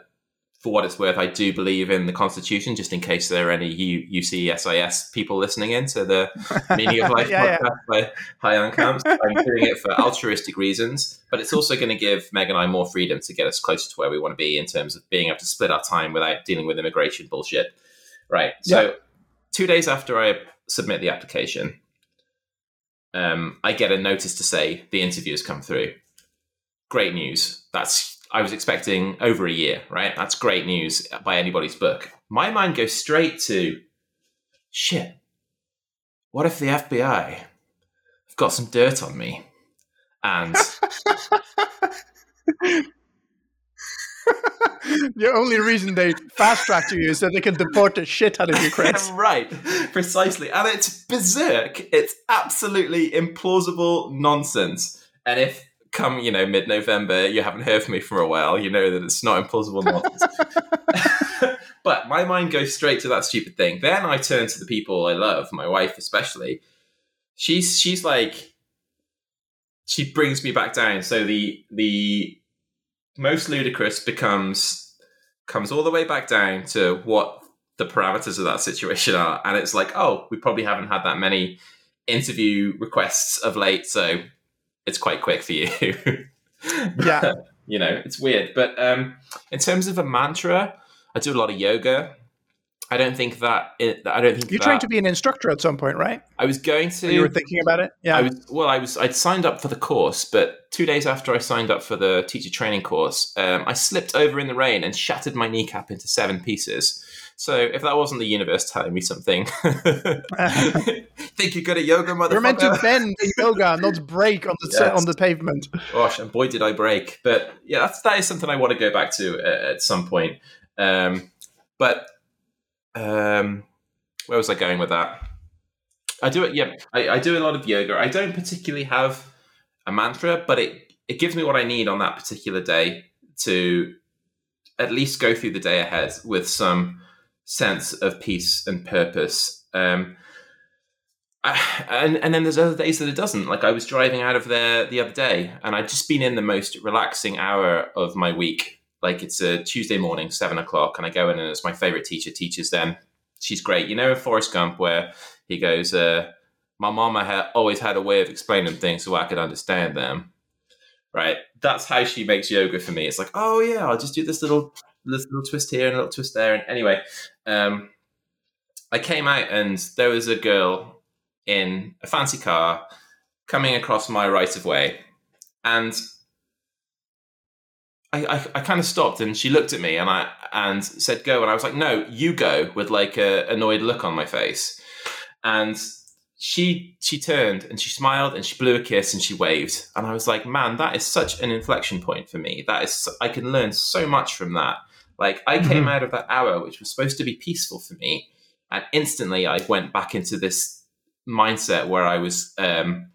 for what it's worth, I do believe in the Constitution, just in case there are any U- UCSIS people listening in to the Meaning of Life yeah, podcast yeah. by Haje Kamps. I'm doing it for altruistic reasons, but it's also going to give Meg and I more freedom to get us closer to where we want to be in terms of being able to split our time without dealing with immigration bullshit. Right. So, yeah. two days after I submit the application, um, I get a notice to say the interview has come through. Great news. That's I was expecting over a year, right? That's great news by anybody's book. My mind goes straight to shit. What if the FBI have got some dirt on me? And the only reason they fast tracked you is that they can deport the shit out of you, Chris. right, precisely. And it's berserk. It's absolutely implausible nonsense. And if come, you know, mid November, you haven't heard from me for a while, you know that it's not implausible nonsense. but my mind goes straight to that stupid thing. Then I turn to the people I love, my wife especially. She's she's like she brings me back down. So the the most ludicrous becomes comes all the way back down to what the parameters of that situation are. And it's like, oh, we probably haven't had that many interview requests of late, so it's quite quick for you. yeah. you know, it's weird. But um, in terms of a mantra, I do a lot of yoga. I don't think that. It, I don't think you're that, trying to be an instructor at some point, right? I was going to. you were thinking about it. Yeah. I was. Well, I was. I'd signed up for the course, but two days after I signed up for the teacher training course, um, I slipped over in the rain and shattered my kneecap into seven pieces. So if that wasn't the universe telling me something, think you're good at yoga, motherfucker. You're meant to bend in yoga, not break on the yes. on the pavement. Gosh, and boy did I break! But yeah, that's, that is something I want to go back to at, at some point. Um, but um, where was I going with that? I do it. Yeah, I, I do a lot of yoga. I don't particularly have a mantra, but it it gives me what I need on that particular day to at least go through the day ahead with some sense of peace and purpose. Um, and and then there's other days that it doesn't. Like I was driving out of there the other day, and I'd just been in the most relaxing hour of my week. Like it's a Tuesday morning, seven o'clock, and I go in, and it's my favorite teacher teaches them. She's great. You know, in Forrest Gump, where he goes, uh, "My mama had always had a way of explaining things so I could understand them." Right. That's how she makes yoga for me. It's like, oh yeah, I'll just do this little this little twist here and a little twist there. And anyway, um, I came out and there was a girl in a fancy car coming across my right of way. And I, I, I kind of stopped and she looked at me and I and said go. And I was like no you go with like a annoyed look on my face. And she she turned and she smiled and she blew a kiss and she waved. And I was like man that is such an inflection point for me. That is I can learn so much from that like I mm-hmm. came out of that hour which was supposed to be peaceful for me and instantly I went back into this mindset where I was um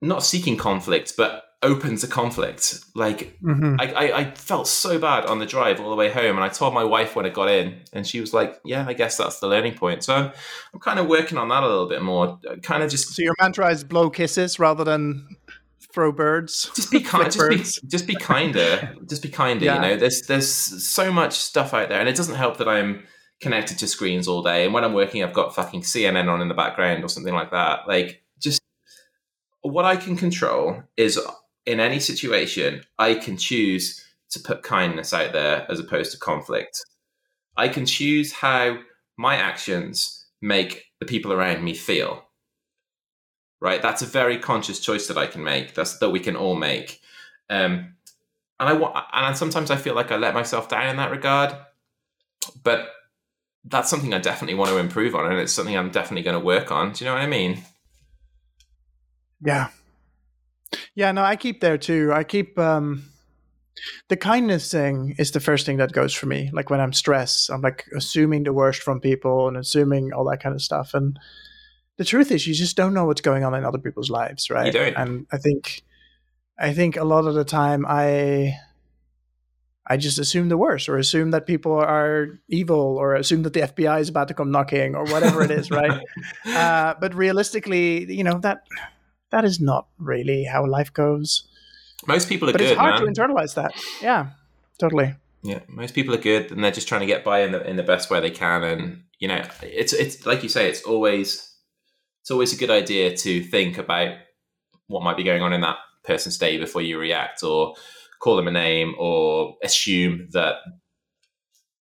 not seeking conflict but open to conflict. Like mm-hmm. I, I, I, felt so bad on the drive all the way home, and I told my wife when I got in, and she was like, "Yeah, I guess that's the learning point." So I'm, I'm kind of working on that a little bit more. Kind of just so your mantra is blow kisses rather than throw birds. Just be kind. just be just be kinder. just be kinder. Yeah. You know, there's there's so much stuff out there, and it doesn't help that I'm connected to screens all day, and when I'm working, I've got fucking CNN on in the background or something like that. Like just what I can control is in any situation, I can choose to put kindness out there as opposed to conflict. I can choose how my actions make the people around me feel. Right? That's a very conscious choice that I can make. That's that we can all make. Um, and I want, and sometimes I feel like I let myself down in that regard. But that's something I definitely want to improve on, and it's something I'm definitely going to work on. Do you know what I mean? Yeah, yeah, no, I keep there too. I keep um the kindness thing is the first thing that goes for me. Like when I'm stressed, I'm like assuming the worst from people and assuming all that kind of stuff. And the truth is, you just don't know what's going on in other people's lives, right? You don't. And I think, I think a lot of the time, I, I just assume the worst, or assume that people are evil, or assume that the FBI is about to come knocking, or whatever it is, right? uh, but realistically, you know that that is not really how life goes. Most people are but good. It's hard man. to internalize that. Yeah, totally. Yeah, most people are good, and they're just trying to get by in the in the best way they can. And you know, it's it's like you say, it's always it's always a good idea to think about what might be going on in that person's day before you react, or call them a name, or assume that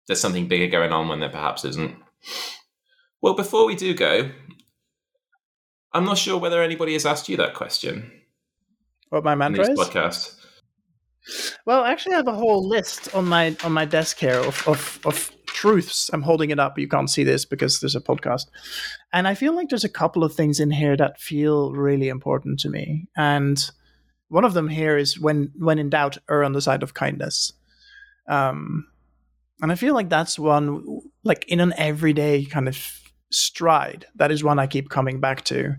there's something bigger going on when there perhaps isn't. Well, before we do go, I'm not sure whether anybody has asked you that question. What my mantra is? Podcast. Well, I actually, I have a whole list on my on my desk here of, of of truths. I'm holding it up. You can't see this because there's a podcast, and I feel like there's a couple of things in here that feel really important to me. And one of them here is when when in doubt, err on the side of kindness. Um, and I feel like that's one like in an everyday kind of stride. That is one I keep coming back to.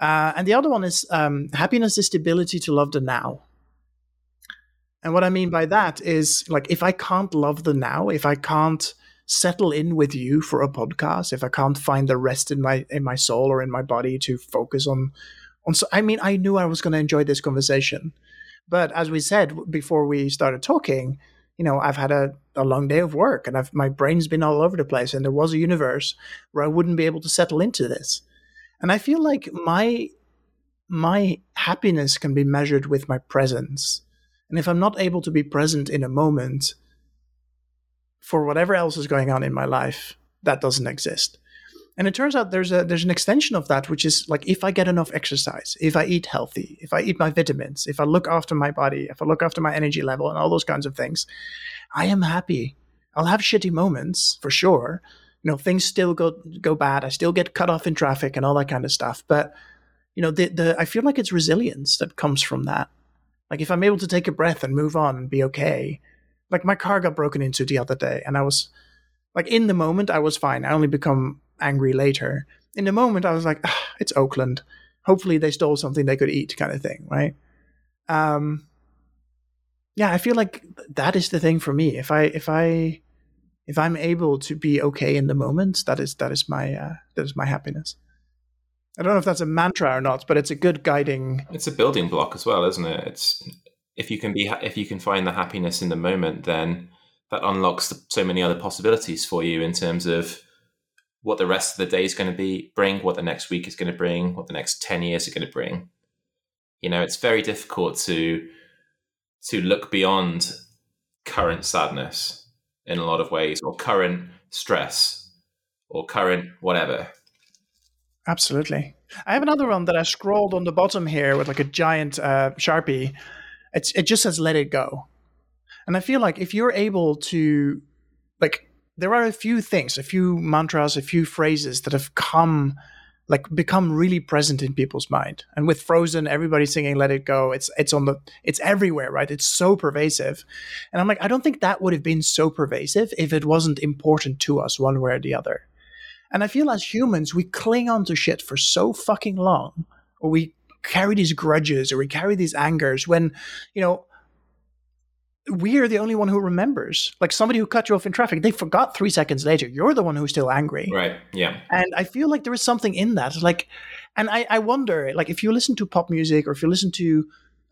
Uh, and the other one is um, happiness is the ability to love the now. And what I mean by that is like if I can't love the now, if I can't settle in with you for a podcast, if I can't find the rest in my in my soul or in my body to focus on on so I mean I knew I was going to enjoy this conversation. But as we said before we started talking, you know, I've had a, a long day of work and I've, my brain's been all over the place. And there was a universe where I wouldn't be able to settle into this. And I feel like my my happiness can be measured with my presence. And if I'm not able to be present in a moment for whatever else is going on in my life, that doesn't exist. And it turns out there's a there's an extension of that, which is like if I get enough exercise, if I eat healthy, if I eat my vitamins, if I look after my body, if I look after my energy level and all those kinds of things, I am happy. I'll have shitty moments for sure. You know, things still go go bad. I still get cut off in traffic and all that kind of stuff. But you know, the the I feel like it's resilience that comes from that. Like if I'm able to take a breath and move on and be okay. Like my car got broken into the other day and I was like in the moment I was fine. I only become angry later. In the moment, I was like, ah, it's Oakland. Hopefully, they stole something they could eat, kind of thing, right? Um, yeah, I feel like that is the thing for me. If I if I if I'm able to be okay in the moment, that is that is my uh, that is my happiness. I don't know if that's a mantra or not, but it's a good guiding. It's a building block as well, isn't it? It's if you can be if you can find the happiness in the moment, then that unlocks so many other possibilities for you in terms of what the rest of the day is going to be bring, what the next week is going to bring, what the next 10 years are going to bring. You know, it's very difficult to to look beyond current sadness in a lot of ways or current stress or current whatever. Absolutely. I have another one that I scrolled on the bottom here with like a giant uh, Sharpie It's it just says let it go. And I feel like if you're able to like there are a few things, a few mantras, a few phrases that have come like become really present in people's mind. And with Frozen, everybody's singing "Let It Go." It's it's on the it's everywhere, right? It's so pervasive. And I'm like, I don't think that would have been so pervasive if it wasn't important to us one way or the other. And I feel as humans, we cling on to shit for so fucking long, or we carry these grudges, or we carry these angers when, you know, we're the only one who remembers. Like somebody who cut you off in traffic, they forgot three seconds later. You're the one who's still angry. Right. Yeah. And I feel like there is something in that. Like, and I, I wonder, like, if you listen to pop music or if you listen to,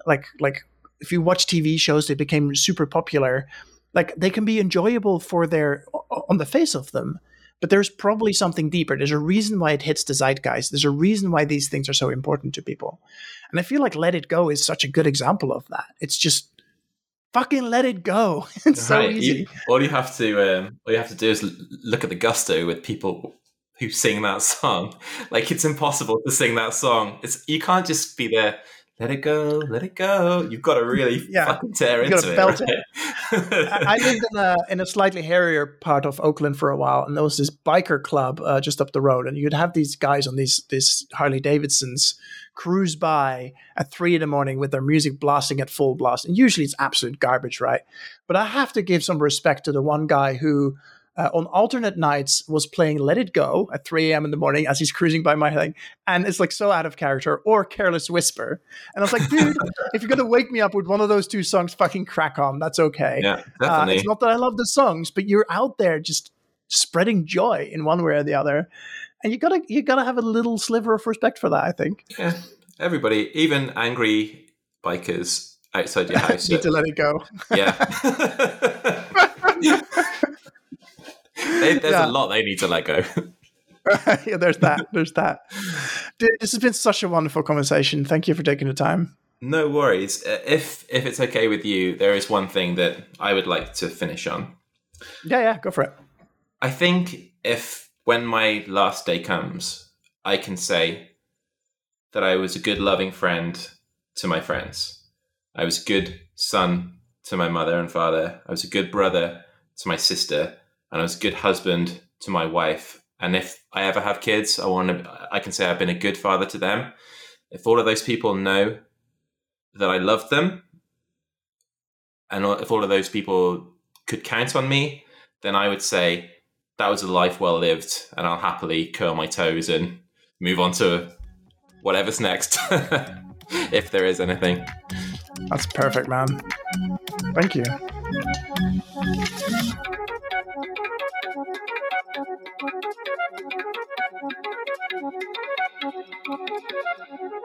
like, like if you watch TV shows that became super popular, like they can be enjoyable for their on the face of them. But there's probably something deeper. There's a reason why it hits the zeitgeist. There's a reason why these things are so important to people. And I feel like Let It Go is such a good example of that. It's just fucking let it go. it's so easy. You, all you have to um, all you have to do is look at the gusto with people who sing that song. Like it's impossible to sing that song. It's you can't just be there. Let it go, let it go. You've got to really yeah. fucking tear you into it. Right? it. I lived in a in a slightly hairier part of Oakland for a while, and there was this biker club uh, just up the road, and you'd have these guys on these these Harley Davidsons cruise by at three in the morning with their music blasting at full blast. And usually it's absolute garbage, right? But I have to give some respect to the one guy who uh, on alternate nights was playing Let It Go at 3 a.m. in the morning as he's cruising by my thing. And it's like so out of character or Careless Whisper. And I was like, dude, if you're going to wake me up with one of those two songs, fucking crack on. That's okay. Yeah, definitely. Uh, it's not that I love the songs, but you're out there just spreading joy in one way or the other and you gotta you gotta have a little sliver of respect for that. I think. Yeah, everybody, even angry bikers outside your house, need to let it go. Yeah. they, there's yeah. a lot they need to let go. yeah, there's that. There's that. Dude, this has been such a wonderful conversation. Thank you for taking the time. No worries. Uh, if if it's okay with you, there is one thing that I would like to finish on. Yeah, yeah, go for it. I think if when my last day comes, I can say that I was a good, loving friend to my friends. I was a good son to my mother and father. I was a good brother to my sister, and I was a good husband to my wife. And if I ever have kids, I want to. I can say I've been a good father to them. If all of those people know that I love them, and if all of those people could count on me, then I would say that was a life well lived, and I'll happily curl my toes and move on to whatever's next, if there is anything. That's perfect, man. Thank you. こりがとうございました。